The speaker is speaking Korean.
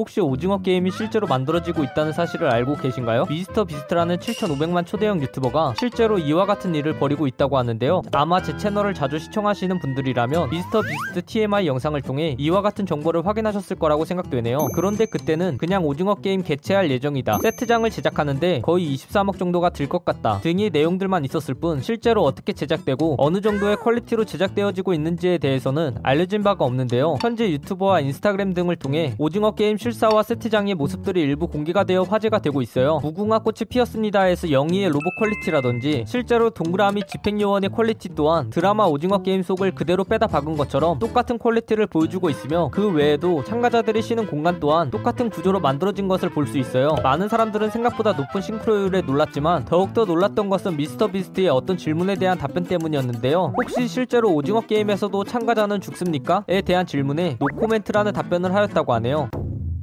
혹시 오징어 게임이 실제로 만들어지고 있다는 사실을 알고 계신가요? 미스터 비스트라는 7,500만 초대형 유튜버가 실제로 이와 같은 일을 벌이고 있다고 하는데요. 아마 제 채널을 자주 시청하시는 분들이라면 미스터 비스트 TMI 영상을 통해 이와 같은 정보를 확인하셨을 거라고 생각되네요. 그런데 그때는 그냥 오징어 게임 개최할 예정이다. 세트장을 제작하는데 거의 23억 정도가 들 것 같다. 등의 내용들만 있었을 뿐 실제로 어떻게 제작되고 어느 정도의 quality로 제작되어지고 있는지에 대해서는 알려진 바가 없는데요. 현재 유튜브와 인스타그램 등을 통해 오징어 게임 실사화 세트장의 모습들이 일부 공개가 되어 화제가 되고 있어요. 무궁화 꽃이 피었습니다에서 영희의 로봇 quality라든지 실제로 동그라미 집행요원의 quality 또한 드라마 오징어 게임 속을 그대로 빼다 박은 것처럼 똑같은 quality를 보여주고 있으며 그 외에도 참가자들이 쉬는 공간 또한 똑같은 구조로 만들어진 것을 볼 수 있어요. 많은 사람들은 생각보다 높은 싱크로율에 놀랐지만 더욱더 놀랐던 것은 미스터 비스트의 어떤 질문에 대한 답변 때문이었는데요. 혹시 실제로 오징어 게임에서도 참가자는 죽습니까? 에 대한 질문에 노코멘트라는 답변을 하였다고 하네요.